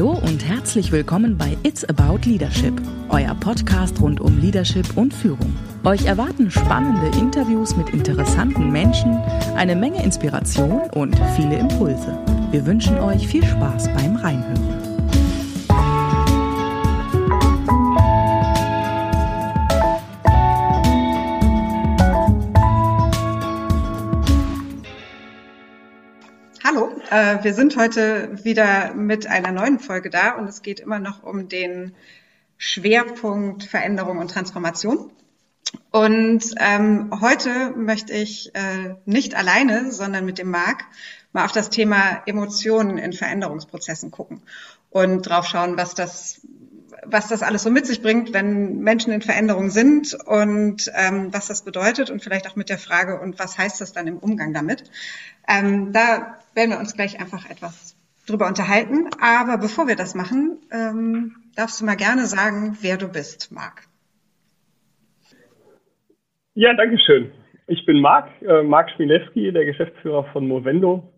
Hallo und herzlich willkommen bei It's About Leadership, euer Podcast rund um Leadership und Führung. Euch erwarten spannende Interviews mit interessanten Menschen, eine Menge Inspiration und viele Impulse. Wir wünschen euch viel Spaß beim Reinhören. Äh, wir sind heute wieder mit einer neuen Folge da und es geht immer noch um den Schwerpunkt Veränderung und Transformation. Und ähm, heute möchte ich äh, nicht alleine, sondern mit dem Marc mal auf das Thema Emotionen in Veränderungsprozessen gucken und drauf schauen, was das was das alles so mit sich bringt, wenn Menschen in Veränderung sind und ähm, was das bedeutet und vielleicht auch mit der Frage, und was heißt das dann im Umgang damit. Ähm, da werden wir uns gleich einfach etwas drüber unterhalten. Aber bevor wir das machen, ähm, darfst du mal gerne sagen, wer du bist, Marc. Ja, danke schön. Ich bin Marc, äh, Marc Schmilewski, der Geschäftsführer von Movendo.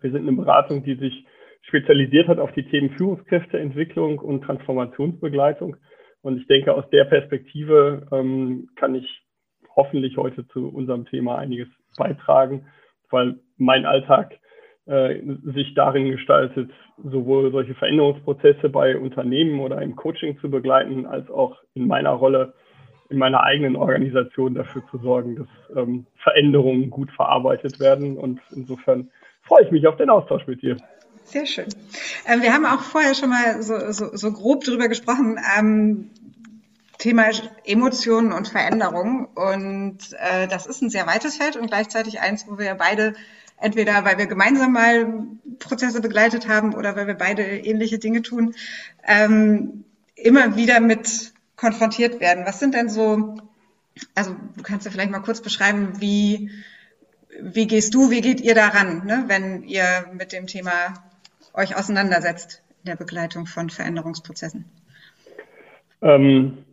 Wir sind eine Beratung, die sich spezialisiert hat auf die Themen Führungskräfteentwicklung und Transformationsbegleitung. Und ich denke, aus der Perspektive ähm, kann ich hoffentlich heute zu unserem Thema einiges beitragen, weil mein Alltag äh, sich darin gestaltet, sowohl solche Veränderungsprozesse bei Unternehmen oder im Coaching zu begleiten, als auch in meiner Rolle in meiner eigenen Organisation dafür zu sorgen, dass ähm, Veränderungen gut verarbeitet werden. Und insofern freue ich mich auf den Austausch mit dir. Sehr schön. Ähm, wir haben auch vorher schon mal so, so, so grob drüber gesprochen. Ähm, Thema Emotionen und Veränderung. Und äh, das ist ein sehr weites Feld und gleichzeitig eins, wo wir beide entweder, weil wir gemeinsam mal Prozesse begleitet haben oder weil wir beide ähnliche Dinge tun, ähm, immer wieder mit konfrontiert werden. Was sind denn so, also du kannst ja vielleicht mal kurz beschreiben, wie, wie gehst du, wie geht ihr daran, ne, wenn ihr mit dem Thema euch auseinandersetzt in der Begleitung von Veränderungsprozessen? Ähm,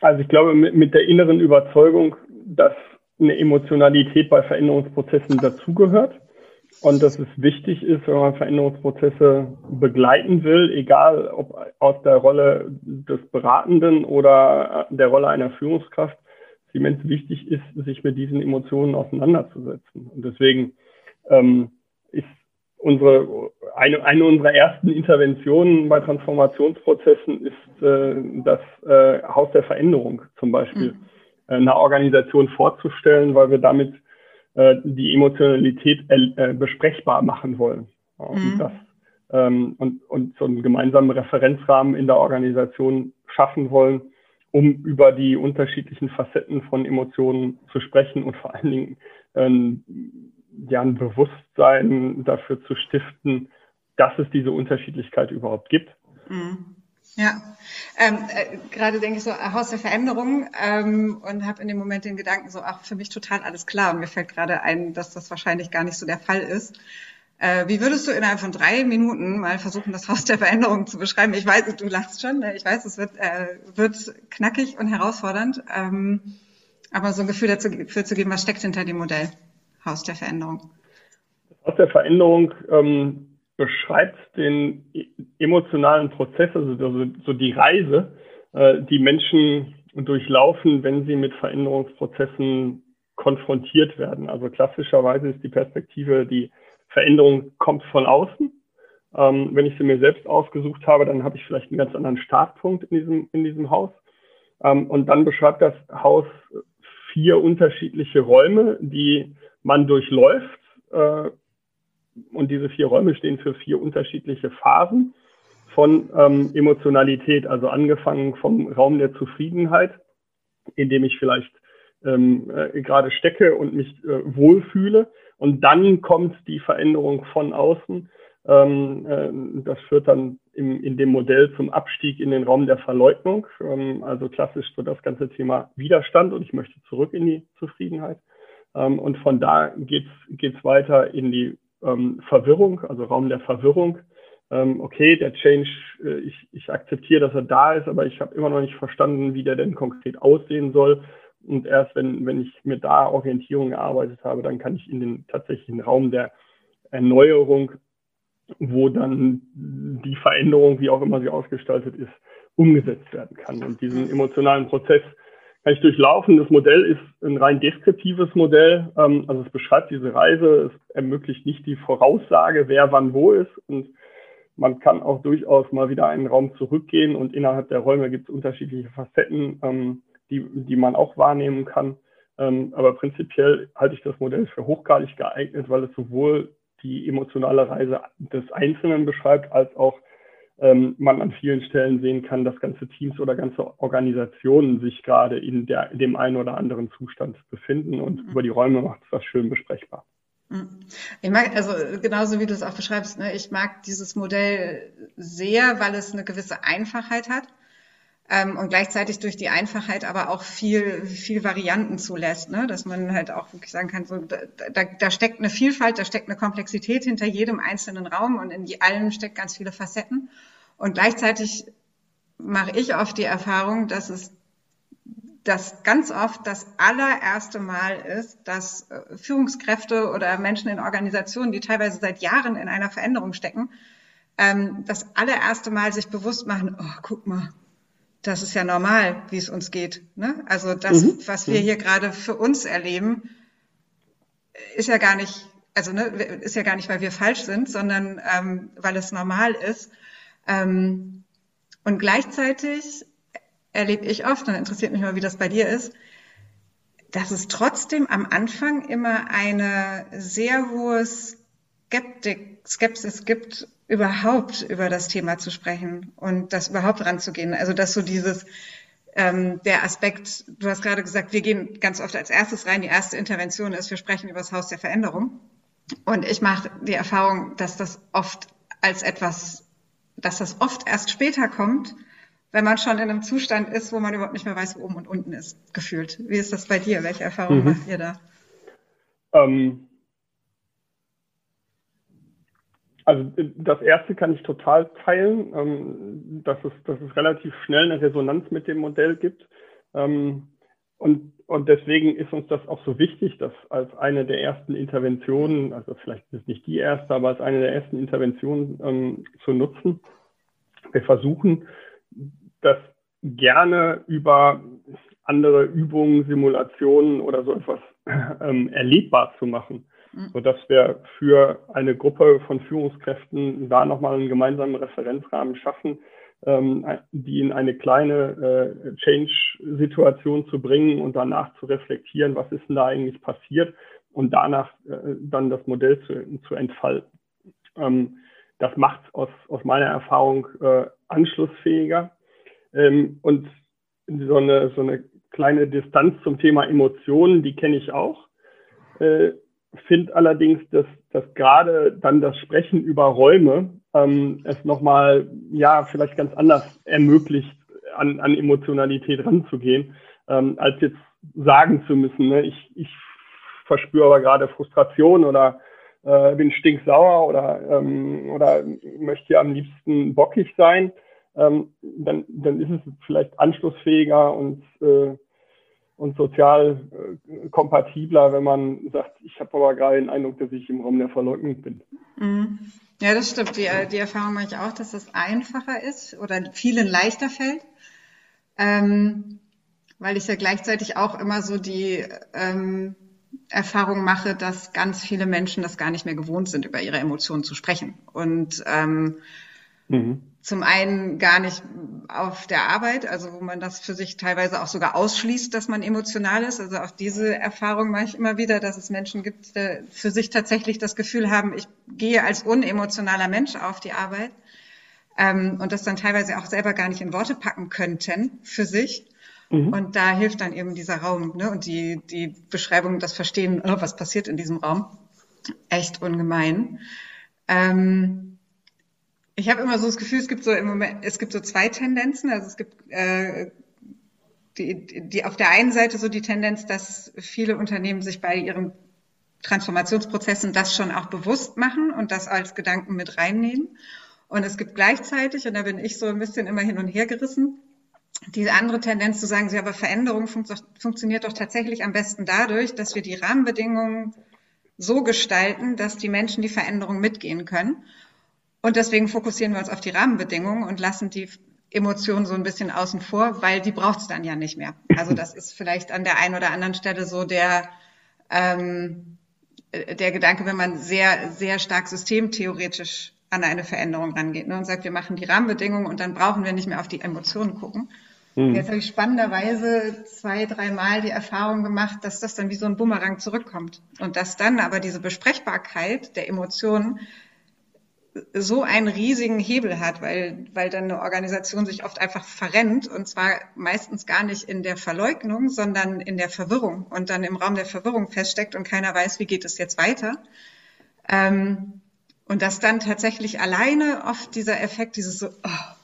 also ich glaube, mit, mit der inneren Überzeugung, dass eine Emotionalität bei Veränderungsprozessen dazugehört und dass es wichtig ist, wenn man Veränderungsprozesse begleiten will, egal ob aus der Rolle des Beratenden oder der Rolle einer Führungskraft, es immens wichtig ist, sich mit diesen Emotionen auseinanderzusetzen. Und deswegen ähm, ist unsere, eine, eine unserer ersten Interventionen bei Transformationsprozessen ist äh, das äh, Haus der Veränderung zum Beispiel. Mhm. Einer Organisation vorzustellen, weil wir damit äh, die Emotionalität äh, besprechbar machen wollen. Ja, mhm. und, das, ähm, und, und so einen gemeinsamen Referenzrahmen in der Organisation schaffen wollen, um über die unterschiedlichen Facetten von Emotionen zu sprechen und vor allen Dingen ähm, ja, ein Bewusstsein dafür zu stiften, dass es diese Unterschiedlichkeit überhaupt gibt. Mhm. Ja, ähm, äh, gerade denke ich so, Haus der Veränderung ähm, und habe in dem Moment den Gedanken so, ach, für mich total alles klar. Und mir fällt gerade ein, dass das wahrscheinlich gar nicht so der Fall ist. Äh, wie würdest du innerhalb von drei Minuten mal versuchen, das Haus der Veränderung zu beschreiben? Ich weiß, du lachst schon, ne? ich weiß, es wird, äh, wird knackig und herausfordernd, ähm, aber so ein Gefühl dafür zu geben, was steckt hinter dem Modell Haus der Veränderung? Das Haus der Veränderung ähm, beschreibt den e-, emotionalen Prozess, also so, die Reise, äh, die Menschen durchlaufen, wenn sie mit Veränderungsprozessen konfrontiert werden. Also klassischerweise ist die Perspektive, die Veränderung kommt von außen. Ähm, wenn ich sie mir selbst ausgesucht habe, dann habe ich vielleicht einen ganz anderen Startpunkt in diesem, in diesem Haus. Ähm, und dann beschreibt das Haus vier unterschiedliche Räume, die man durchläuft. Und diese vier Räume stehen für vier unterschiedliche Phasen von ähm, Emotionalität, also angefangen vom Raum der Zufriedenheit, in dem ich vielleicht ähm, äh, gerade stecke und mich äh, wohlfühle. Und dann kommt die Veränderung von außen. Ähm, äh, das führt dann im, in dem Modell zum Abstieg in den Raum der Verleugnung. Ähm, also klassisch so das ganze Thema Widerstand und ich möchte zurück in die Zufriedenheit. Ähm, und von da geht's geht's weiter in die ähm, Verwirrung, also Raum der Verwirrung. Ähm, okay, der Change, äh, ich, ich akzeptiere, dass er da ist, aber ich habe immer noch nicht verstanden, wie der denn konkret aussehen soll. Und erst wenn, wenn ich mir da Orientierung erarbeitet habe, dann kann ich in den tatsächlichen Raum der Erneuerung wo dann die Veränderung, wie auch immer sie ausgestaltet ist, umgesetzt werden kann. Und diesen emotionalen Prozess kann ich durchlaufen. Das Modell ist ein rein deskriptives Modell. Ähm, also es beschreibt diese Reise, es ermöglicht nicht die Voraussage, wer wann wo ist. Und man kann auch durchaus mal wieder einen Raum zurückgehen und innerhalb der Räume gibt es unterschiedliche Facetten, ähm, die, die man auch wahrnehmen kann. Ähm, aber prinzipiell halte ich das Modell für hochgradig geeignet, weil es sowohl die emotionale Reise des Einzelnen beschreibt, als auch man an vielen Stellen sehen kann, dass ganze Teams oder ganze Organisationen sich gerade in, der, dem einen oder anderen Zustand befinden und mhm. über die Räume macht es das schön besprechbar. Mhm. Ich mag, also genauso wie du es auch beschreibst, ne, ich mag dieses Modell sehr, weil es eine gewisse Einfachheit hat ähm, und gleichzeitig durch die Einfachheit aber auch viel, viel Varianten zulässt, ne? dass man halt auch wirklich sagen kann, so, da, da, steckt eine Vielfalt, da steckt eine Komplexität hinter jedem einzelnen Raum und in allem steckt ganz viele Facetten. Und gleichzeitig mache ich oft die Erfahrung, dass es das ganz oft das allererste Mal ist, dass äh, Führungskräfte oder Menschen in Organisationen, die teilweise seit Jahren in einer Veränderung stecken, ähm, das allererste Mal sich bewusst machen, oh, guck mal, das ist ja normal, wie es uns geht. Ne? Also das, mhm. was wir mhm. hier gerade für uns erleben, ist ja gar nicht, also ne, ist ja gar nicht, weil wir falsch sind, sondern ähm, weil es normal ist. Ähm, und gleichzeitig erlebe ich oft, und interessiert mich mal, wie das bei dir ist, dass es trotzdem am Anfang immer eine sehr hohe Skeptik, Skepsis gibt überhaupt über das Thema zu sprechen und das überhaupt ranzugehen. Also dass so dieses ähm, der Aspekt, du hast gerade gesagt, wir gehen ganz oft als erstes rein. Die erste Intervention ist, wir sprechen über das Haus der Veränderung. Und ich mache die Erfahrung, dass das oft als etwas, dass das oft erst später kommt, wenn man schon in einem Zustand ist, wo man überhaupt nicht mehr weiß, wo oben und unten ist, gefühlt. Wie ist das bei dir? Welche Erfahrungen mhm. macht ihr da? Ähm, Also das erste kann ich total teilen, ähm, dass, es, dass es relativ schnell eine Resonanz mit dem Modell gibt. Ähm, und, und deswegen ist uns das auch so wichtig, dass als eine der ersten Interventionen, also vielleicht ist es nicht die erste, aber als eine der ersten Interventionen ähm, zu nutzen. Wir versuchen, das gerne über andere Übungen, Simulationen oder so etwas ähm, erlebbar zu machen. Mhm. sodass wir für eine Gruppe von Führungskräften da nochmal einen gemeinsamen Referenzrahmen schaffen, ähm, die in eine kleine äh, Change-Situation zu bringen und danach zu reflektieren, was ist denn da eigentlich passiert und danach äh, dann das Modell zu, zu entfalten. Ähm, das macht es aus, aus meiner Erfahrung äh, anschlussfähiger. Ähm, und so eine, so eine kleine Distanz zum Thema Emotionen, die kenne ich auch. Finde allerdings, dass, dass gerade dann das Sprechen über Räume ähm, es nochmal, ja, vielleicht ganz anders ermöglicht, an, an Emotionalität ranzugehen, ähm, als jetzt sagen zu müssen, ne? ich, ich verspüre aber gerade Frustration oder äh, bin stinksauer oder, ähm, oder möchte ja am liebsten bockig sein, ähm, dann, dann ist es vielleicht anschlussfähiger und äh, und sozial äh, kompatibler, wenn man sagt, ich habe aber gerade den Eindruck, dass ich im Raum der Verleugnung bin. Mhm. Ja, das stimmt. Die, die Erfahrung mache ich auch, dass das einfacher ist oder vielen leichter fällt. Ähm, weil ich ja gleichzeitig auch immer so die ähm, Erfahrung mache, dass ganz viele Menschen das gar nicht mehr gewohnt sind, über ihre Emotionen zu sprechen. Und ähm, mhm zum einen gar nicht auf der Arbeit, also wo man das für sich teilweise auch sogar ausschließt, dass man emotional ist. Also auch diese Erfahrung mache ich immer wieder, dass es Menschen gibt, die für sich tatsächlich das Gefühl haben, ich gehe als unemotionaler Mensch auf die Arbeit ähm, und das dann teilweise auch selber gar nicht in Worte packen könnten für sich. Mhm. Und da hilft dann eben dieser Raum ne? und die, die Beschreibung, das Verstehen, oh, was passiert in diesem Raum, echt ungemein. Ähm, ich habe immer so das Gefühl, es gibt so im Moment, es gibt so zwei Tendenzen. Also es gibt äh, die, die auf der einen Seite so die Tendenz, dass viele Unternehmen sich bei ihren Transformationsprozessen das schon auch bewusst machen und das als Gedanken mit reinnehmen. Und es gibt gleichzeitig, und da bin ich so ein bisschen immer hin und her gerissen, diese andere Tendenz zu sagen, ja, aber Veränderung fun funktioniert doch tatsächlich am besten dadurch, dass wir die Rahmenbedingungen so gestalten, dass die Menschen die Veränderung mitgehen können. Und deswegen fokussieren wir uns auf die Rahmenbedingungen und lassen die Emotionen so ein bisschen außen vor, weil die braucht es dann ja nicht mehr. Also das ist vielleicht an der einen oder anderen Stelle so der, ähm, der Gedanke, wenn man sehr, sehr stark systemtheoretisch an eine Veränderung rangeht ne, und sagt, wir machen die Rahmenbedingungen und dann brauchen wir nicht mehr auf die Emotionen gucken. Mhm. Jetzt habe ich spannenderweise zwei, dreimal die Erfahrung gemacht, dass das dann wie so ein Bumerang zurückkommt und dass dann aber diese Besprechbarkeit der Emotionen so einen riesigen Hebel hat, weil, weil dann eine Organisation sich oft einfach verrennt und zwar meistens gar nicht in der Verleugnung, sondern in der Verwirrung und dann im Raum der Verwirrung feststeckt und keiner weiß, wie geht es jetzt weiter. Ähm, und dass dann tatsächlich alleine oft dieser Effekt, dieses so, oh,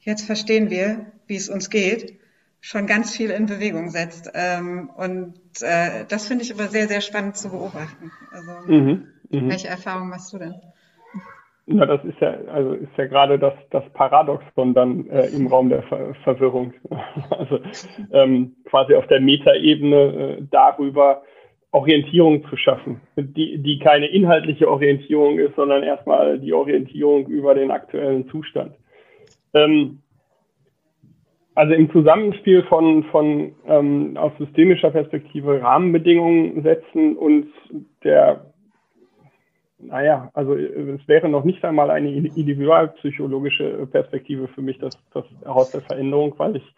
jetzt verstehen wir, wie es uns geht, schon ganz viel in Bewegung setzt. Ähm, und äh, das finde ich aber sehr, sehr spannend zu beobachten. Also, mhm, mh. welche Erfahrungen machst du denn? Na, das ist ja, also ist ja gerade das, das Paradoxon dann äh, im Raum der Ver Verwirrung. also ähm, quasi auf der Metaebene äh, darüber Orientierung zu schaffen, die, die keine inhaltliche Orientierung ist, sondern erstmal die Orientierung über den aktuellen Zustand. Ähm, also im Zusammenspiel von, von ähm, aus systemischer Perspektive Rahmenbedingungen setzen und der naja, also es wäre noch nicht einmal eine individualpsychologische Perspektive für mich, das, das Haus der Veränderung, weil ich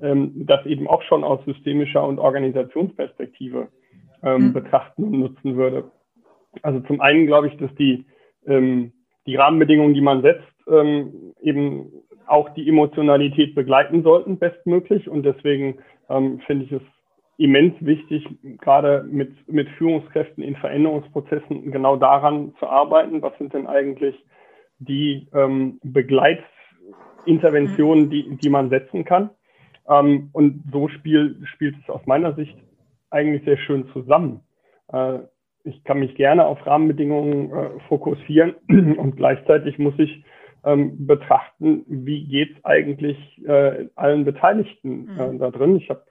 ähm, das eben auch schon aus systemischer und Organisationsperspektive ähm, mhm. betrachten und nutzen würde. Also zum einen glaube ich, dass die, ähm, die Rahmenbedingungen, die man setzt, ähm, eben auch die Emotionalität begleiten sollten, bestmöglich. Und deswegen ähm, finde ich es immens wichtig, gerade mit, mit Führungskräften in Veränderungsprozessen genau daran zu arbeiten. Was sind denn eigentlich die ähm, Begleitinterventionen, die, die man setzen kann? Ähm, und so spiel, spielt es aus meiner Sicht eigentlich sehr schön zusammen. Äh, ich kann mich gerne auf Rahmenbedingungen äh, fokussieren und gleichzeitig muss ich ähm, betrachten, wie geht es eigentlich äh, allen Beteiligten äh, mhm. da drin. Ich habe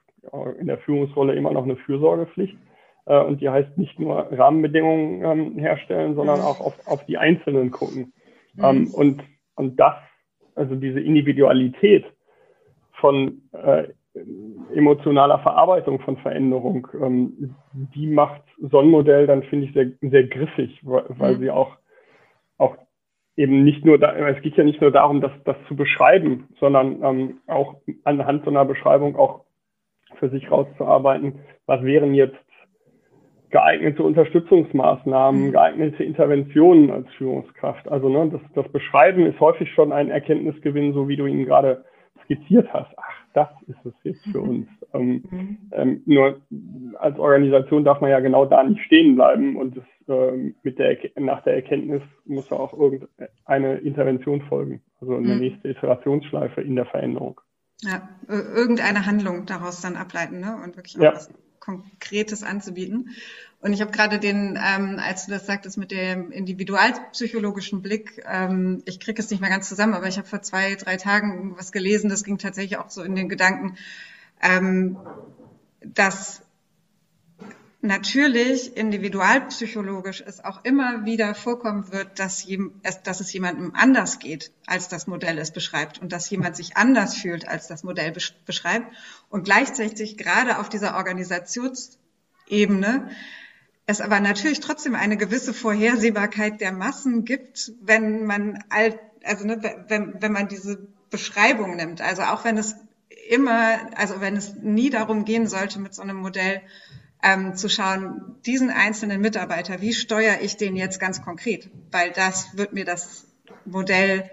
in der Führungsrolle immer noch eine Fürsorgepflicht. Äh, und die heißt nicht nur Rahmenbedingungen ähm, herstellen, sondern mhm. auch auf, auf die Einzelnen gucken. Mhm. Ähm, und, und das, also diese Individualität von äh, emotionaler Verarbeitung von Veränderung, ähm, die macht Sonnenmodell dann, finde ich, sehr, sehr griffig, weil mhm. sie auch, auch eben nicht nur, da, es geht ja nicht nur darum, das, das zu beschreiben, sondern ähm, auch anhand so einer Beschreibung auch für sich rauszuarbeiten, was wären jetzt geeignete Unterstützungsmaßnahmen, mhm. geeignete Interventionen als Führungskraft. Also ne, das, das Beschreiben ist häufig schon ein Erkenntnisgewinn, so wie du ihn gerade skizziert hast. Ach, das ist es jetzt für uns. Ähm, mhm. ähm, nur als Organisation darf man ja genau da nicht stehen bleiben und das, ähm, mit der, nach der Erkenntnis muss ja auch irgendeine Intervention folgen, also eine mhm. nächste Iterationsschleife in der Veränderung. Ja, irgendeine Handlung daraus dann ableiten ne? und wirklich auch ja. was Konkretes anzubieten. Und ich habe gerade den, ähm, als du das sagtest mit dem individualpsychologischen Blick, ähm, ich kriege es nicht mehr ganz zusammen, aber ich habe vor zwei, drei Tagen was gelesen, das ging tatsächlich auch so in den Gedanken, ähm, dass natürlich individualpsychologisch es auch immer wieder vorkommen wird, dass, dass, es jemandem anders geht, als das Modell es beschreibt und dass jemand sich anders fühlt, als das Modell beschreibt und gleichzeitig gerade auf dieser Organisationsebene es aber natürlich trotzdem eine gewisse Vorhersehbarkeit der Massen gibt, wenn man all, also ne, wenn, wenn man diese Beschreibung nimmt. Also auch wenn es immer, also wenn es nie darum gehen sollte, mit so einem Modell ähm, zu schauen, diesen einzelnen Mitarbeiter, wie steuere ich den jetzt ganz konkret? Weil das wird mir das Modell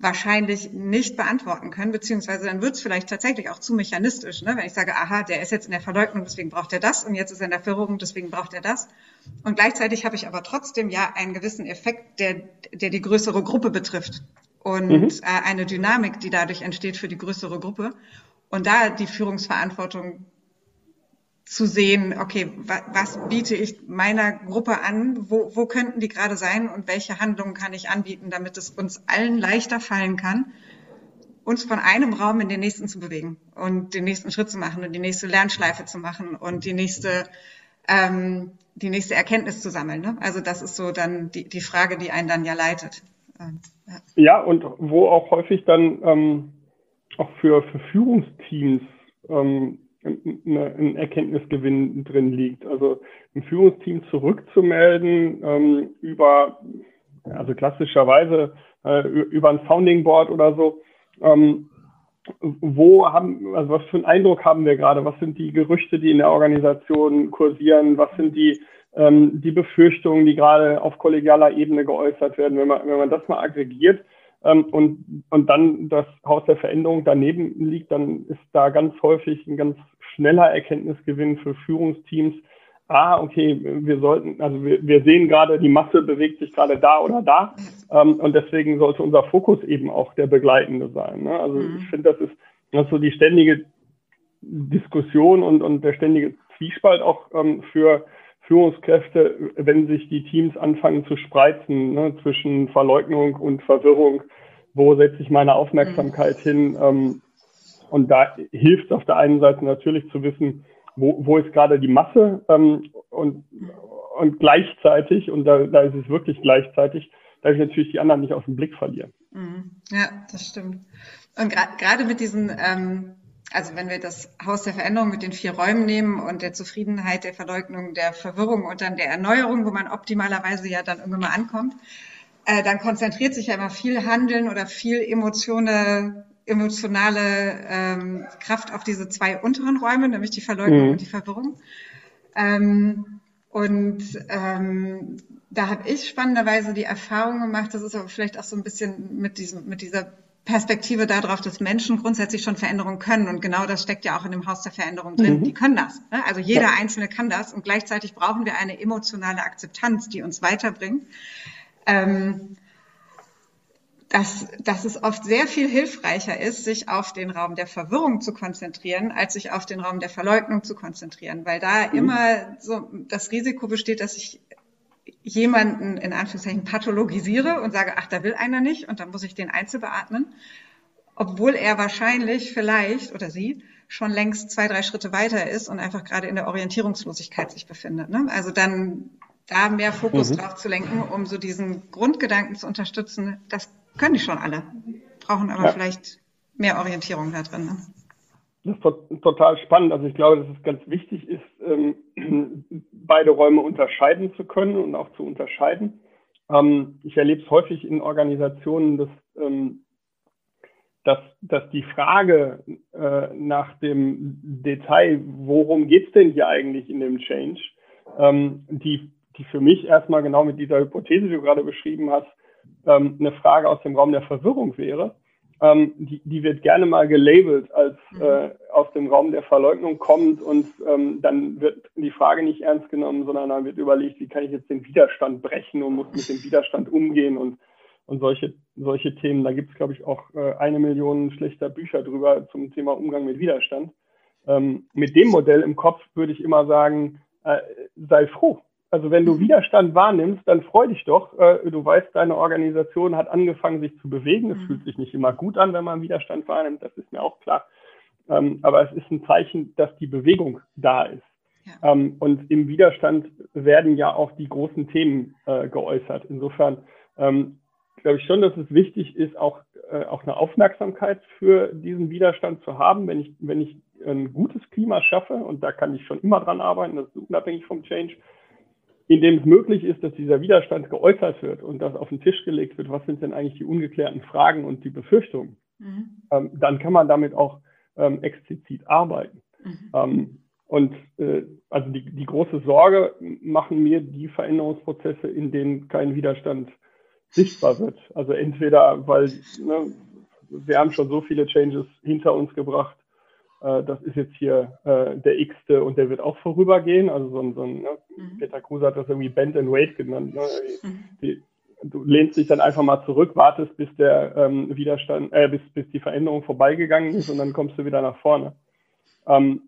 wahrscheinlich nicht beantworten können, beziehungsweise dann wird es vielleicht tatsächlich auch zu mechanistisch, ne? wenn ich sage, aha, der ist jetzt in der Verleugnung, deswegen braucht er das und jetzt ist er in der Verwirrung, deswegen braucht er das. Und gleichzeitig habe ich aber trotzdem ja einen gewissen Effekt, der, der die größere Gruppe betrifft und mhm. äh, eine Dynamik, die dadurch entsteht für die größere Gruppe. Und da die Führungsverantwortung zu sehen, okay, was biete ich meiner Gruppe an, wo, wo könnten die gerade sein und welche Handlungen kann ich anbieten, damit es uns allen leichter fallen kann, uns von einem Raum in den nächsten zu bewegen und den nächsten Schritt zu machen und die nächste Lernschleife zu machen und die nächste ähm, die nächste Erkenntnis zu sammeln. Ne? Also das ist so dann die, die Frage, die einen dann ja leitet. Ähm, ja. ja. und wo auch häufig dann ähm, auch für, für Führungsteams ähm, ein Erkenntnisgewinn drin liegt. Also ein Führungsteam zurückzumelden ähm, über, also klassischerweise äh, über ein Founding Board oder so. Ähm, wo haben, also was für einen Eindruck haben wir gerade? Was sind die Gerüchte, die in der Organisation kursieren? Was sind die, ähm, die Befürchtungen, die gerade auf kollegialer Ebene geäußert werden? Wenn man, wenn man das mal aggregiert, ähm, und, und dann das Haus der Veränderung daneben liegt, dann ist da ganz häufig ein ganz schneller Erkenntnisgewinn für Führungsteams. Ah, okay, wir sollten, also wir, wir sehen gerade, die Masse bewegt sich gerade da oder da. Ähm, und deswegen sollte unser Fokus eben auch der begleitende sein. Ne? Also mhm. ich finde, das ist, das ist so die ständige Diskussion und, und der ständige Zwiespalt auch ähm, für Führungskräfte, wenn sich die Teams anfangen zu spreizen ne, zwischen Verleugnung und Verwirrung, wo setze ich meine Aufmerksamkeit mhm. hin? Ähm, und da hilft es auf der einen Seite natürlich zu wissen, wo, wo ist gerade die Masse ähm, und, und gleichzeitig, und da, da ist es wirklich gleichzeitig, darf ich natürlich die anderen nicht aus dem Blick verlieren. Mhm. Ja, das stimmt. Und gerade mit diesen ähm also wenn wir das Haus der Veränderung mit den vier Räumen nehmen und der Zufriedenheit, der Verleugnung, der Verwirrung und dann der Erneuerung, wo man optimalerweise ja dann irgendwann mal ankommt, äh, dann konzentriert sich ja immer viel Handeln oder viel emotionale, emotionale ähm, Kraft auf diese zwei unteren Räume, nämlich die Verleugnung mhm. und die Verwirrung. Ähm, und ähm, da habe ich spannenderweise die Erfahrung gemacht, das ist aber vielleicht auch so ein bisschen mit diesem, mit dieser Perspektive darauf, dass Menschen grundsätzlich schon Veränderungen können. Und genau das steckt ja auch in dem Haus der Veränderung drin. Mhm. Die können das. Ne? Also jeder ja. Einzelne kann das. Und gleichzeitig brauchen wir eine emotionale Akzeptanz, die uns weiterbringt. Ähm, dass, dass es oft sehr viel hilfreicher ist, sich auf den Raum der Verwirrung zu konzentrieren, als sich auf den Raum der Verleugnung zu konzentrieren, weil da mhm. immer so das Risiko besteht, dass ich jemanden in Anführungszeichen pathologisiere und sage, ach, da will einer nicht und dann muss ich den einzeln beatmen, obwohl er wahrscheinlich vielleicht oder sie schon längst zwei, drei Schritte weiter ist und einfach gerade in der Orientierungslosigkeit sich befindet. Ne? Also dann da mehr Fokus mhm. drauf zu lenken, um so diesen Grundgedanken zu unterstützen, das können die schon alle, brauchen aber ja. vielleicht mehr Orientierung da drin. Ne? Das ist total spannend. Also ich glaube, dass es ganz wichtig ist, ähm, beide Räume unterscheiden zu können und auch zu unterscheiden. Ähm, ich erlebe es häufig in Organisationen, dass, ähm, dass, dass die Frage äh, nach dem Detail, worum geht es denn hier eigentlich in dem Change, die, die für mich erstmal genau mit dieser Hypothese, die du gerade beschrieben hast, eine Frage aus dem Raum der Verwirrung wäre ähm, die, die wird gerne mal gelabelt als mhm. äh, aus dem Raum der Verleugnung kommt und ähm, dann wird die Frage nicht ernst genommen, sondern dann wird überlegt, wie kann ich jetzt den Widerstand brechen und muss mit dem Widerstand umgehen und, und solche, solche Themen. Da gibt es, glaube ich, auch äh, eine Million schlechter Bücher drüber zum Thema Umgang mit Widerstand. Ähm, mit dem Modell im Kopf würde ich immer sagen, äh, sei froh, also wenn du mhm. Widerstand wahrnimmst, dann freu dich doch. Äh, du weißt, deine Organisation hat angefangen, sich zu bewegen. Es mhm. fühlt sich nicht immer gut an, wenn man Widerstand wahrnimmt, das ist mir auch klar. Ähm, aber es ist ein Zeichen, dass die Bewegung da ist. Ja. Ähm, und im Widerstand werden ja auch die großen Themen äh, geäußert. Insofern ähm, glaube ich schon, dass es wichtig ist, auch, äh, auch eine Aufmerksamkeit für diesen Widerstand zu haben, wenn ich, wenn ich ein gutes Klima schaffe, und da kann ich schon immer dran arbeiten, das ist unabhängig vom Change, in dem es möglich ist, dass dieser Widerstand geäußert wird und dass auf den Tisch gelegt wird, was sind denn eigentlich die ungeklärten Fragen und die Befürchtungen, mhm. ähm, dann kann man damit auch ähm, explizit arbeiten. Mhm. Ähm, und äh, also die, die große Sorge machen mir die Veränderungsprozesse, in denen kein Widerstand sichtbar wird. Also entweder, weil ne, wir haben schon so viele Changes hinter uns gebracht, das ist jetzt hier äh, der X-te und der wird auch vorübergehen. Also so ein, so ein ne? mhm. Peter Kruse hat das irgendwie Bend and Wait genannt. Ne? Mhm. Die, du lehnst dich dann einfach mal zurück, wartest, bis der ähm, Widerstand, äh, bis, bis die Veränderung vorbeigegangen ist und dann kommst du wieder nach vorne. Ähm,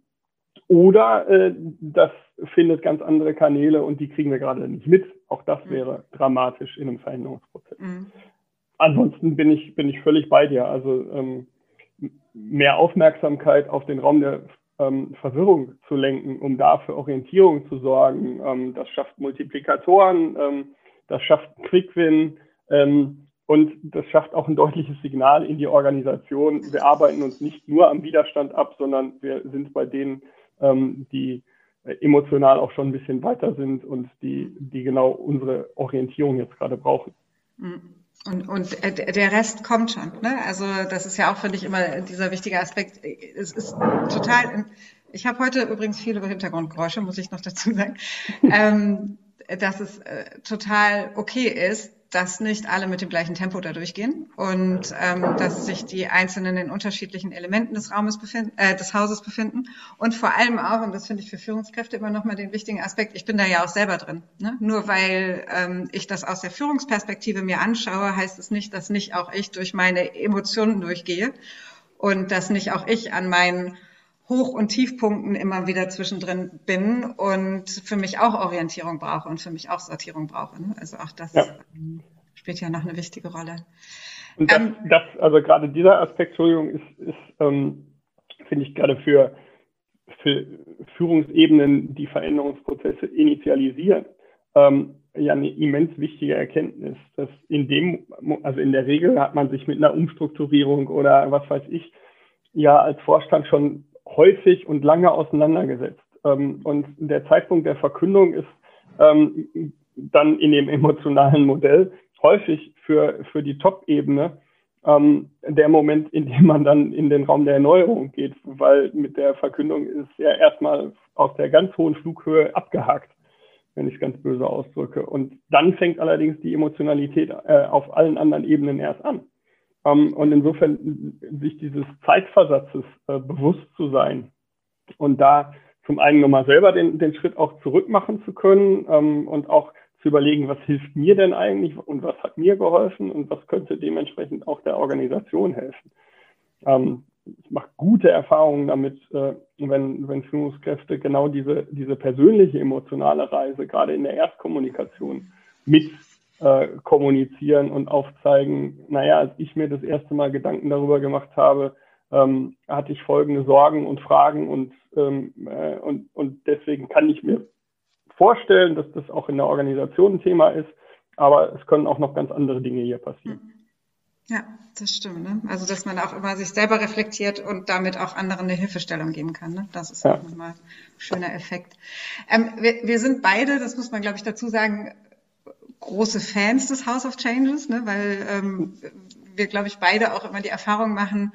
oder äh, das findet ganz andere Kanäle und die kriegen wir gerade nicht mit. Auch das mhm. wäre dramatisch in einem Veränderungsprozess. Mhm. Ansonsten bin ich, bin ich völlig bei dir. Also ähm, mehr Aufmerksamkeit auf den Raum der ähm, Verwirrung zu lenken, um da für Orientierung zu sorgen. Ähm, das schafft Multiplikatoren, ähm, das schafft Quick-Win. Ähm, und das schafft auch ein deutliches Signal in die Organisation. Wir arbeiten uns nicht nur am Widerstand ab, sondern wir sind bei denen, ähm, die emotional auch schon ein bisschen weiter sind und die, die genau unsere Orientierung jetzt gerade brauchen. Mhm. Und, und äh, der Rest kommt schon. Ne? Also das ist ja auch, finde ich, immer dieser wichtige Aspekt. Es ist total. Ich habe heute übrigens viele Hintergrundgeräusche, muss ich noch dazu sagen, ähm, dass es äh, total okay ist, dass nicht alle mit dem gleichen Tempo da durchgehen und ähm, dass sich die Einzelnen in unterschiedlichen Elementen des Raumes befinden, äh, des Hauses befinden und vor allem auch, und das finde ich für Führungskräfte immer nochmal den wichtigen Aspekt, ich bin da ja auch selber drin. Ne? Nur weil ähm, ich das aus der Führungsperspektive mir anschaue, heißt es nicht, dass nicht auch ich durch meine Emotionen durchgehe und dass nicht auch ich an meinen Hoch- und Tiefpunkten immer wieder zwischendrin bin und für mich auch Orientierung brauche und für mich auch Sortierung brauche. Ne? Also auch das ja. Ähm, spielt ja noch eine wichtige Rolle. Und das, ähm, das also gerade dieser Aspekt, Entschuldigung, ist, ist ähm, finde ich gerade für, für Führungsebenen, die Veränderungsprozesse initialisieren, ähm, ja eine immens wichtige Erkenntnis, dass in dem, also in der Regel hat man sich mit einer Umstrukturierung oder was weiß ich, ja als Vorstand schon häufig und lange auseinandergesetzt. Ähm, und der Zeitpunkt der Verkündung ist ähm, dann in dem emotionalen Modell häufig für, für die Top-Ebene ähm, der Moment, in dem man dann in den Raum der Erneuerung geht, weil mit der Verkündung ist ja erstmal aus der ganz hohen Flughöhe abgehakt, wenn ich es ganz böse ausdrücke. Und dann fängt allerdings die Emotionalität äh, auf allen anderen Ebenen erst an. Ähm, und insofern sich dieses Zeitversatzes äh, bewusst zu sein und da zum einen nochmal selber den, den Schritt auch zurück machen zu können ähm, und auch zu überlegen, was hilft mir denn eigentlich und was hat mir geholfen und was könnte dementsprechend auch der Organisation helfen. Ähm, ich mache gute Erfahrungen damit, äh, wenn, wenn Führungskräfte genau diese, diese persönliche emotionale Reise gerade in der Erstkommunikation mit äh, kommunizieren und aufzeigen, naja, als ich mir das erste Mal Gedanken darüber gemacht habe, ähm, hatte ich folgende Sorgen und Fragen und, ähm, äh, und, und deswegen kann ich mir vorstellen, dass das auch in der Organisation ein Thema ist, aber es können auch noch ganz andere Dinge hier passieren. Mhm. Ja, das stimmt. Ne? Also, dass man auch immer sich selber reflektiert und damit auch anderen eine Hilfestellung geben kann. Ne? Das ist ja. auch nochmal ein schöner Effekt. Ähm, wir, wir sind beide, das muss man, glaube ich, dazu sagen, große Fans des House of Changes, ne, weil ähm, wir, glaube ich, beide auch immer die Erfahrung machen,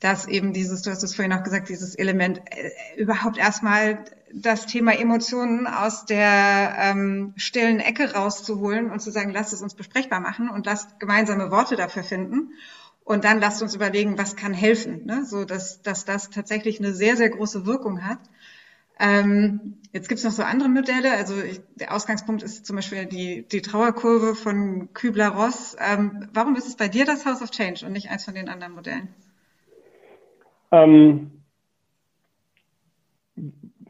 dass eben dieses, du hast es vorhin auch gesagt, dieses Element äh, überhaupt erstmal das Thema Emotionen aus der ähm, stillen Ecke rauszuholen und zu sagen, lasst es uns besprechbar machen und lasst gemeinsame Worte dafür finden. Und dann lasst uns überlegen, was kann helfen, ne? so dass, dass das tatsächlich eine sehr, sehr große Wirkung hat. Ähm, jetzt gibt es noch so andere Modelle. Also ich, der Ausgangspunkt ist zum Beispiel die, die Trauerkurve von Kübler-Ross. Ähm, warum ist es bei dir das House of Change und nicht eins von den anderen Modellen? Ähm,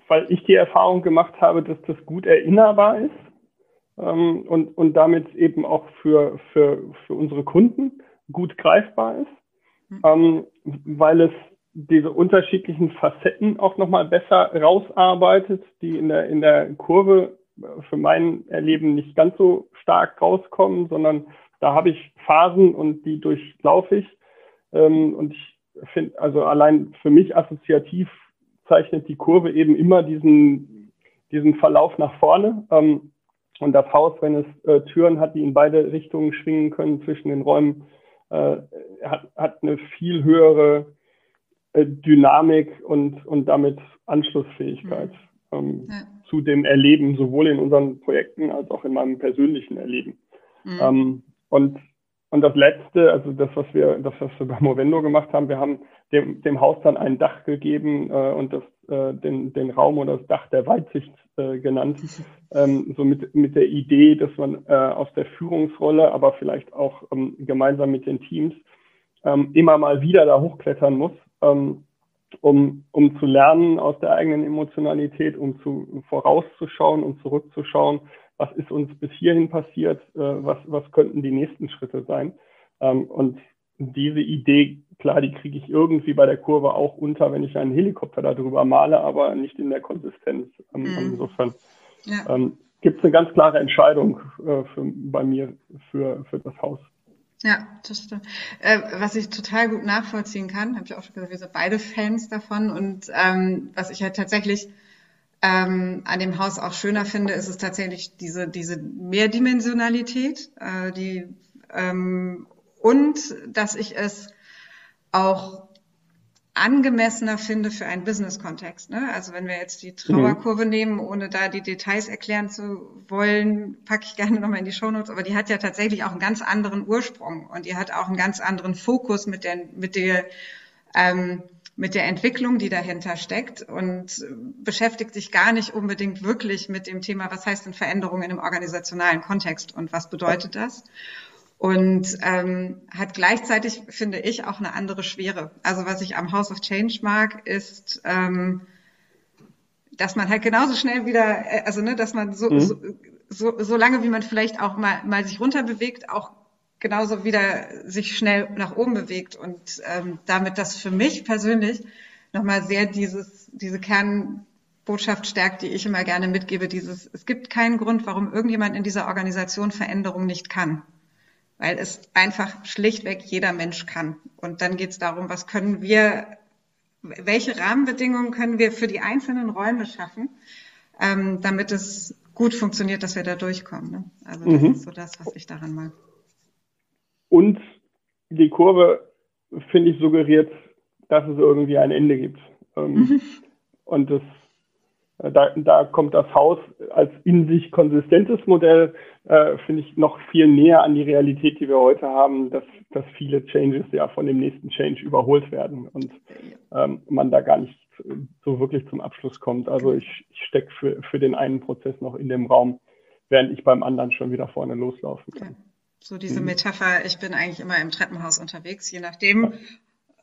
weil ich die Erfahrung gemacht habe, dass das gut erinnerbar ist ähm, und, und damit eben auch für, für, für unsere Kunden gut greifbar ist, mhm. weil es diese unterschiedlichen Facetten auch nochmal besser rausarbeitet, die in der, in der Kurve für mein Erleben nicht ganz so stark rauskommen, sondern da habe ich Phasen und die durchlaufe ich. Ähm, und ich finde, also allein für mich assoziativ zeichnet die Kurve eben immer diesen, diesen Verlauf nach vorne. Ähm, und das Haus, wenn es äh, Türen hat, die in beide Richtungen schwingen können zwischen den Räumen, äh, hat, hat eine viel höhere äh, Dynamik und, und damit Anschlussfähigkeit mhm. ähm, ja. zu dem Erleben, sowohl in unseren Projekten als auch in meinem persönlichen Erleben. Mhm. Ähm, und, und das Letzte, also das, was wir, das, was wir bei Movendo gemacht haben, wir haben dem, dem Haus dann ein Dach gegeben äh, und das, äh, den, den Raum oder das Dach der Weitsicht äh, genannt, ähm, so mit, mit der Idee, dass man äh, aus der Führungsrolle, aber vielleicht auch ähm, gemeinsam mit den Teams ähm, immer mal wieder da hochklettern muss ähm, um, um zu lernen aus der eigenen Emotionalität, um zu, vorauszuschauen und zurückzuschauen, was ist uns bis hierhin passiert, äh, was, was könnten die nächsten Schritte sein. Ähm, und diese Idee, klar, die kriege ich irgendwie bei der Kurve auch unter, wenn ich einen Helikopter darüber male, aber nicht in der Konsistenz. Ähm, mhm. Insofern ja. ähm, gibt es eine ganz klare Entscheidung äh, für, bei mir für, für das Haus. Ja, das stimmt. Äh, was ich total gut nachvollziehen kann, habe ich auch schon gesagt, wir sind beide Fans davon. Und ähm, was ich halt tatsächlich ähm, an dem Haus auch schöner finde, ist es tatsächlich diese, diese Mehrdimensionalität, äh, die ähm, und dass ich es auch angemessener finde für einen Business-Kontext. Ne? Also wenn wir jetzt die Trauerkurve mhm. nehmen, ohne da die Details erklären zu wollen, packe ich gerne nochmal in die Shownotes, aber die hat ja tatsächlich auch einen ganz anderen Ursprung und die hat auch einen ganz anderen Fokus mit der, mit der, ähm, mit der Entwicklung, die dahinter steckt und beschäftigt sich gar nicht unbedingt wirklich mit dem Thema, was heißt denn Veränderung in einem organisationalen Kontext und was bedeutet das? Und ähm, hat gleichzeitig, finde ich, auch eine andere Schwere. Also was ich am House of Change mag, ist, ähm, dass man halt genauso schnell wieder, äh, also ne, dass man so, mhm. so, so, so lange, wie man vielleicht auch mal, mal sich runterbewegt, auch genauso wieder sich schnell nach oben bewegt und ähm, damit das für mich persönlich nochmal sehr dieses, diese Kernbotschaft stärkt, die ich immer gerne mitgebe, dieses, es gibt keinen Grund, warum irgendjemand in dieser Organisation Veränderung nicht kann weil es einfach schlichtweg jeder Mensch kann. Und dann geht es darum, was können wir, welche Rahmenbedingungen können wir für die einzelnen Räume schaffen, ähm, damit es gut funktioniert, dass wir da durchkommen. Ne? Also das mhm. ist so das, was ich daran mag. Und die Kurve, finde ich, suggeriert, dass es irgendwie ein Ende gibt. Ähm, mhm. Und das da, da kommt das Haus als in sich konsistentes Modell, äh, finde ich, noch viel näher an die Realität, die wir heute haben, dass, dass viele Changes ja von dem nächsten Change überholt werden und ähm, man da gar nicht so wirklich zum Abschluss kommt. Also ich, ich stecke für, für den einen Prozess noch in dem Raum, während ich beim anderen schon wieder vorne loslaufen kann. So diese mhm. Metapher, ich bin eigentlich immer im Treppenhaus unterwegs, je nachdem,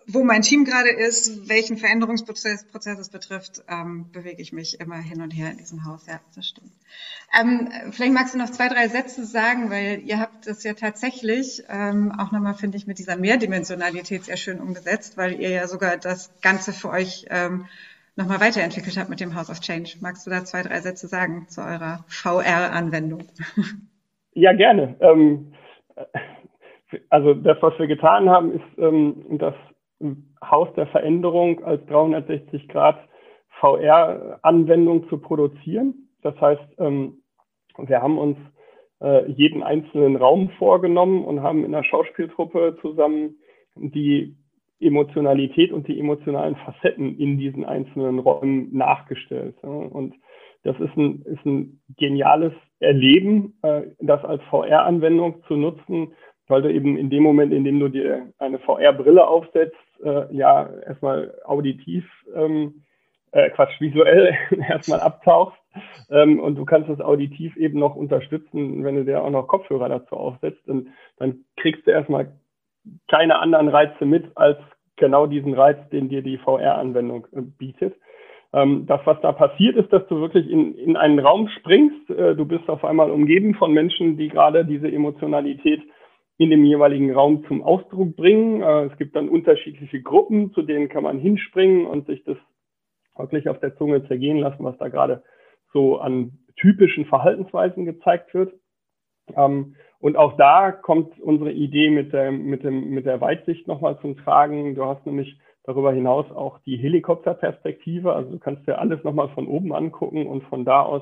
wo mein Team gerade ist, welchen Veränderungsprozess Prozess es betrifft, ähm, bewege ich mich immer hin und her in diesem Haus. Ja, das stimmt. Ähm, vielleicht magst du noch zwei, drei Sätze sagen, weil ihr habt es ja tatsächlich ähm, auch nochmal, finde ich, mit dieser Mehrdimensionalität sehr schön umgesetzt, weil ihr ja sogar das Ganze für euch ähm, nochmal weiterentwickelt habt mit dem House of Change. Magst du da zwei, drei Sätze sagen zu eurer VR-Anwendung? Ja, gerne. Ähm, also das, was wir getan haben, ist, ähm, dass Haus der Veränderung als 360 Grad VR-Anwendung zu produzieren. Das heißt, ähm, wir haben uns äh, jeden einzelnen Raum vorgenommen und haben in der Schauspieltruppe zusammen die Emotionalität und die emotionalen Facetten in diesen einzelnen Räumen nachgestellt. Und das ist ein, ist ein geniales Erleben, äh, das als VR-Anwendung zu nutzen, weil du eben in dem Moment, in dem du dir eine VR-Brille aufsetzt, äh, ja erstmal auditiv, ähm, äh, Quatsch, visuell erstmal abtauchst ähm, und du kannst das auditiv eben noch unterstützen, wenn du dir auch noch Kopfhörer dazu aufsetzt, und dann kriegst du erstmal keine anderen Reize mit als genau diesen Reiz, den dir die VR-Anwendung äh, bietet. Ähm, das, was da passiert, ist, dass du wirklich in, in einen Raum springst. Äh, du bist auf einmal umgeben von Menschen, die gerade diese Emotionalität in dem jeweiligen Raum zum Ausdruck bringen. Äh, es gibt dann unterschiedliche Gruppen, zu denen kann man hinspringen und sich das wirklich auf der Zunge zergehen lassen, was da gerade so an typischen Verhaltensweisen gezeigt wird. Ähm, und auch da kommt unsere Idee mit der, mit dem, mit der Weitsicht nochmal zum Tragen. Du hast nämlich darüber hinaus auch die Helikopterperspektive. Also du kannst dir alles nochmal von oben angucken und von da aus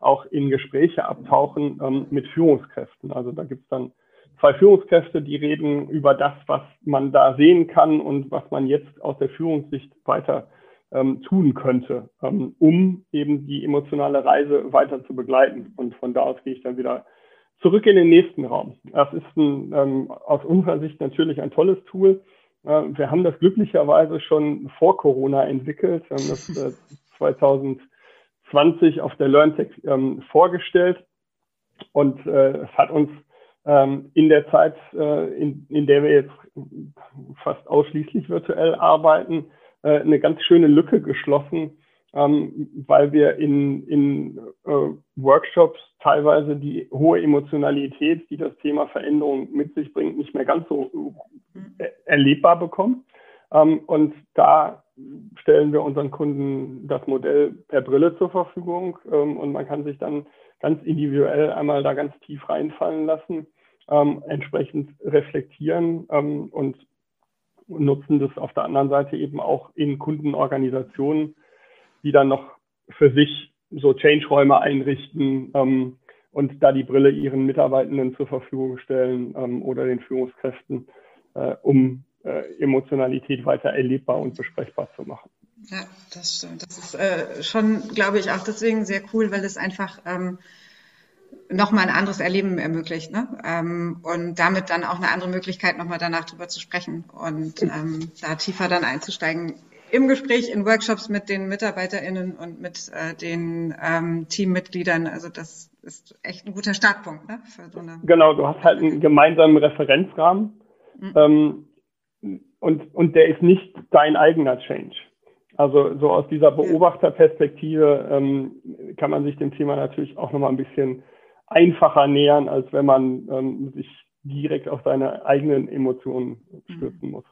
auch in Gespräche abtauchen ähm, mit Führungskräften. Also da gibt's dann zwei Führungskräfte, die reden über das, was man da sehen kann und was man jetzt aus der Führungssicht weiter ähm, tun könnte, ähm, um eben die emotionale Reise weiter zu begleiten. Und von da aus gehe ich dann wieder zurück in den nächsten Raum. Das ist ein, ähm, aus unserer Sicht natürlich ein tolles Tool. Äh, wir haben das glücklicherweise schon vor Corona entwickelt. Wir haben das äh, 2020 auf der LearnTech ähm, vorgestellt und äh, es hat uns ähm, in der Zeit, äh, in, in der wir jetzt fast ausschließlich virtuell arbeiten, äh, eine ganz schöne Lücke geschlossen, ähm, weil wir in, in äh, Workshops teilweise die hohe Emotionalität, die das Thema Veränderung mit sich bringt, nicht mehr ganz so äh, erlebbar bekommen. Ähm, und da stellen wir unseren Kunden das Modell per Brille zur Verfügung. Ähm, und man kann sich dann ganz individuell einmal da ganz tief reinfallen lassen ähm, entsprechend reflektieren und nutzen das auf der anderen Seite eben auch in Kundenorganisationen, die dann noch für sich so Change-Räume einrichten ähm, und da die Brille ihren Mitarbeitenden zur Verfügung stellen ähm, oder den Führungskräften, äh, um äh, Emotionalität weiter erlebbar und besprechbar zu machen. Ja, das stimmt. Das ist äh, schon, glaube ich, auch deswegen sehr cool, weil es einfach ähm, nochmal ein anderes Erleben ermöglicht ne? Ähm, und damit dann auch eine andere Möglichkeit, nochmal danach drüber zu sprechen und ähm, da tiefer dann einzusteigen im Gespräch, in Workshops mit den MitarbeiterInnen und mit äh, den ähm, Teammitgliedern. Also das ist echt ein guter Startpunkt ne? für so eine. Genau, du hast halt einen gemeinsamen Referenzrahmen mhm. ähm, und, und der ist nicht dein eigener Change. Also so aus dieser Beobachterperspektive ähm, kann man sich dem Thema natürlich auch nochmal ein bisschen einfacher nähern, als wenn man ähm, sich direkt auf seine eigenen Emotionen mhm. stürzen muss.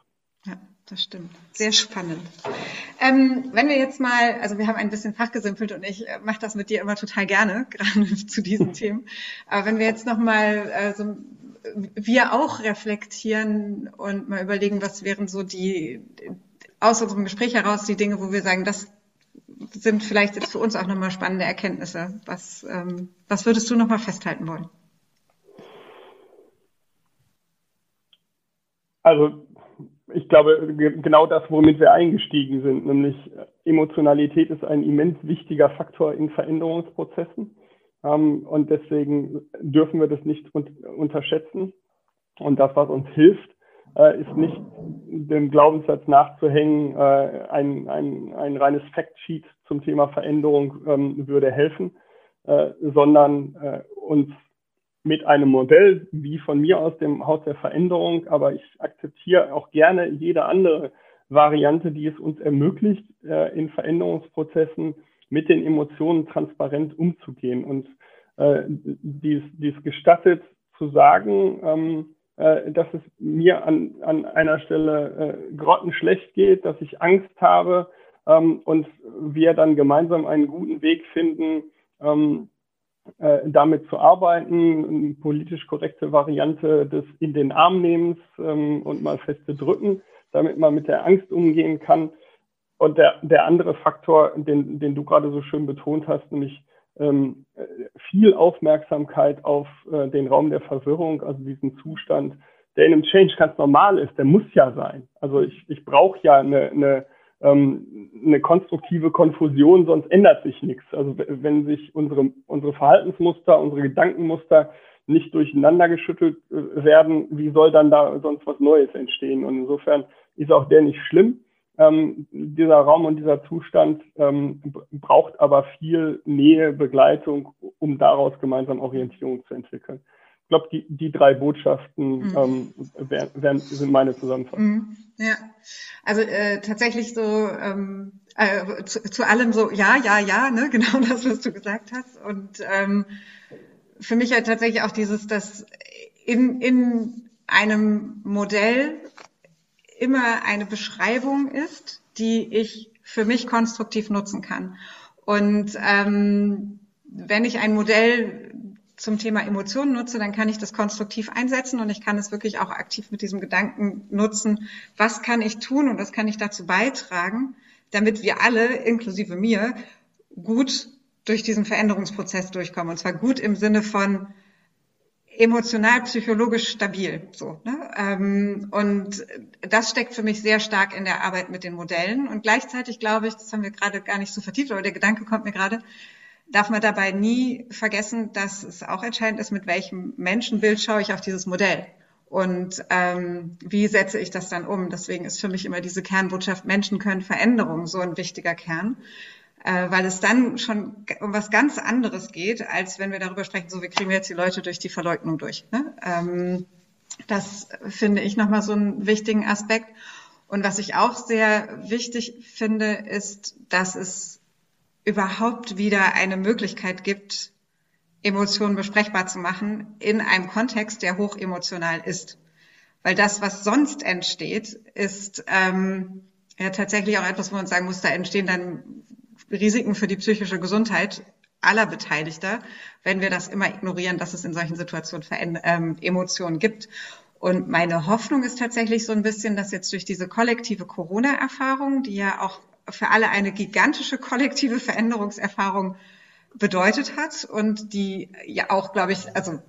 Ja, das stimmt. Sehr spannend. Ähm, wenn wir jetzt mal, also wir haben ein bisschen fachgesimpelt und ich äh, mache das mit dir immer total gerne, gerade zu diesen Themen. Aber wenn wir jetzt nochmal äh, so wir auch reflektieren und mal überlegen, was wären so die aus unserem Gespräch heraus die Dinge, wo wir sagen, das sind vielleicht jetzt für uns auch nochmal spannende Erkenntnisse. Was, ähm, was würdest du nochmal festhalten wollen? Also ich glaube, genau das, womit wir eingestiegen sind, nämlich Emotionalität ist ein immens wichtiger Faktor in Veränderungsprozessen. Ähm, und deswegen dürfen wir das nicht unterschätzen. Und das, was uns hilft, äh, ist nicht dem Glaubenssatz nachzuhängen, äh, ein, ein, ein reines Factsheet zum Thema Veränderung ähm, würde helfen, äh, sondern äh, uns mit einem Modell wie von mir aus dem Haus der Veränderung, aber ich akzeptiere auch gerne jede andere Variante, die es uns ermöglicht, äh, in Veränderungsprozessen mit den Emotionen transparent umzugehen und äh, dies, dies gestattet zu sagen, ähm, äh, dass es mir an, an einer Stelle äh, grottenschlecht geht, dass ich Angst habe ähm, und wir dann gemeinsam einen guten Weg finden, ähm, äh, damit zu arbeiten, eine politisch korrekte Variante des in den Arm nehmens ähm, und mal feste drücken, damit man mit der Angst umgehen kann. Und der, der andere Faktor, den, den du gerade so schön betont hast, nämlich ähm, viel Aufmerksamkeit auf äh, den Raum der Verwirrung, also diesen Zustand, der in einem Change ganz normal ist, der muss ja sein. Also ich, ich brauche ja eine, eine, ähm, eine konstruktive Konfusion, sonst ändert sich nichts. Also wenn sich unsere, unsere Verhaltensmuster, unsere Gedankenmuster nicht durcheinander geschüttelt äh, werden, wie soll dann da sonst was Neues entstehen? Und insofern ist auch der nicht schlimm. Ähm, dieser Raum und dieser Zustand ähm, braucht aber viel Nähe, Begleitung, um daraus gemeinsam Orientierung zu entwickeln. Ich glaube, die, die drei Botschaften mhm. ähm, werden, werden, sind meine Zusammenfassung. Mhm. Ja, also äh, tatsächlich so ähm, äh, zu, zu, allem so ja, ja, ja, ne, genau das, was du gesagt hast. Und ähm, für mich halt tatsächlich auch dieses, dass in, in einem Modell immer eine Beschreibung ist, die ich für mich konstruktiv nutzen kann. Und ähm, wenn ich ein Modell zum Thema Emotionen nutze, dann kann ich das konstruktiv einsetzen und ich kann es wirklich auch aktiv mit diesem Gedanken nutzen, was kann ich tun und was kann ich dazu beitragen, damit wir alle, inklusive mir, gut durch diesen Veränderungsprozess durchkommen. Und zwar gut im Sinne von, emotional, psychologisch stabil. So, ne? Ähm, und das steckt für mich sehr stark in der Arbeit mit den Modellen. Und gleichzeitig glaube ich, das haben wir gerade gar nicht so vertieft, aber der Gedanke kommt mir gerade, darf man dabei nie vergessen, dass es auch entscheidend ist, mit welchem Menschenbild schaue ich auf dieses Modell. Und ähm, wie setze ich das dann um? Deswegen ist für mich immer diese Kernbotschaft, Menschen können Veränderungen so ein wichtiger Kern weil es dann schon um was ganz anderes geht, als wenn wir darüber sprechen, so wie kriegen wir jetzt die Leute durch die Verleugnung durch. Ne? Ähm, das finde ich nochmal so einen wichtigen Aspekt. Und was ich auch sehr wichtig finde, ist, dass es überhaupt wieder eine Möglichkeit gibt, Emotionen besprechbar zu machen in einem Kontext, der hochemotional ist. Weil das, was sonst entsteht, ist ähm, ja tatsächlich auch etwas, wo man sagen muss, da entstehen dann Risiken für die psychische Gesundheit aller Beteiligter, wenn wir das immer ignorieren, dass es in solchen Situationen ähm, Emotionen gibt. Und meine Hoffnung ist tatsächlich so ein bisschen, dass jetzt durch diese kollektive Corona-Erfahrung, die ja auch für alle eine gigantische kollektive Veränderungserfahrung bedeutet hat und die ja auch, glaube ich, also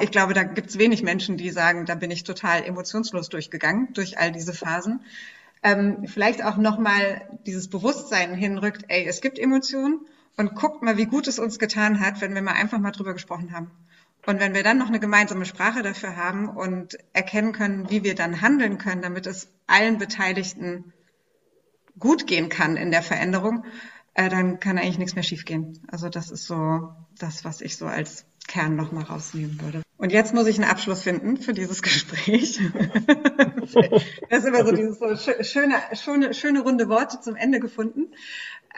ich glaube, da gibt es wenig Menschen, die sagen, da bin ich total emotionslos durchgegangen durch all diese Phasen. Ähm, vielleicht auch nochmal dieses Bewusstsein hinrückt, ey, es gibt Emotionen und guckt mal, wie gut es uns getan hat, wenn wir mal einfach mal drüber gesprochen haben. Und wenn wir dann noch eine gemeinsame Sprache dafür haben und erkennen können, wie wir dann handeln können, damit es allen Beteiligten gut gehen kann in der Veränderung, äh, dann kann eigentlich nichts mehr schiefgehen. Also das ist so das, was ich so als Kern nochmal rausnehmen würde. Und jetzt muss ich einen Abschluss finden für dieses Gespräch. Das ist immer so dieses so schöne, schöne, schöne runde Worte zum Ende gefunden.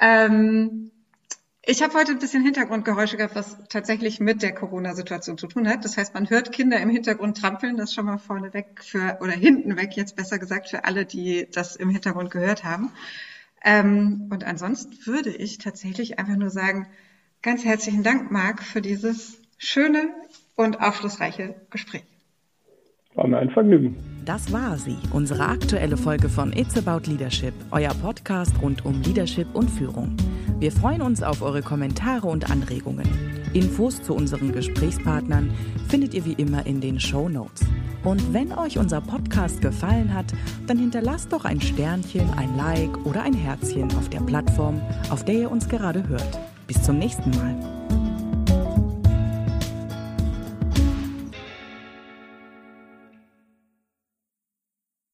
Ähm, ich habe heute ein bisschen Hintergrundgeräusche gehabt, was tatsächlich mit der Corona-Situation zu tun hat. Das heißt, man hört Kinder im Hintergrund trampeln, das schon mal vorneweg für, oder hinten weg, jetzt besser gesagt, für alle, die das im Hintergrund gehört haben. Ähm, und ansonsten würde ich tatsächlich einfach nur sagen, ganz herzlichen Dank, Marc, für dieses schöne und aufschlussreiche Gespräch. War mir ein Vergnügen. Das war sie, unsere aktuelle Folge von It's About Leadership, euer Podcast rund um Leadership und Führung. Wir freuen uns auf eure Kommentare und Anregungen. Infos zu unseren Gesprächspartnern findet ihr wie immer in den Show Notes. Und wenn euch unser Podcast gefallen hat, dann hinterlasst doch ein Sternchen, ein Like oder ein Herzchen auf der Plattform, auf der ihr uns gerade hört. Bis zum nächsten Mal.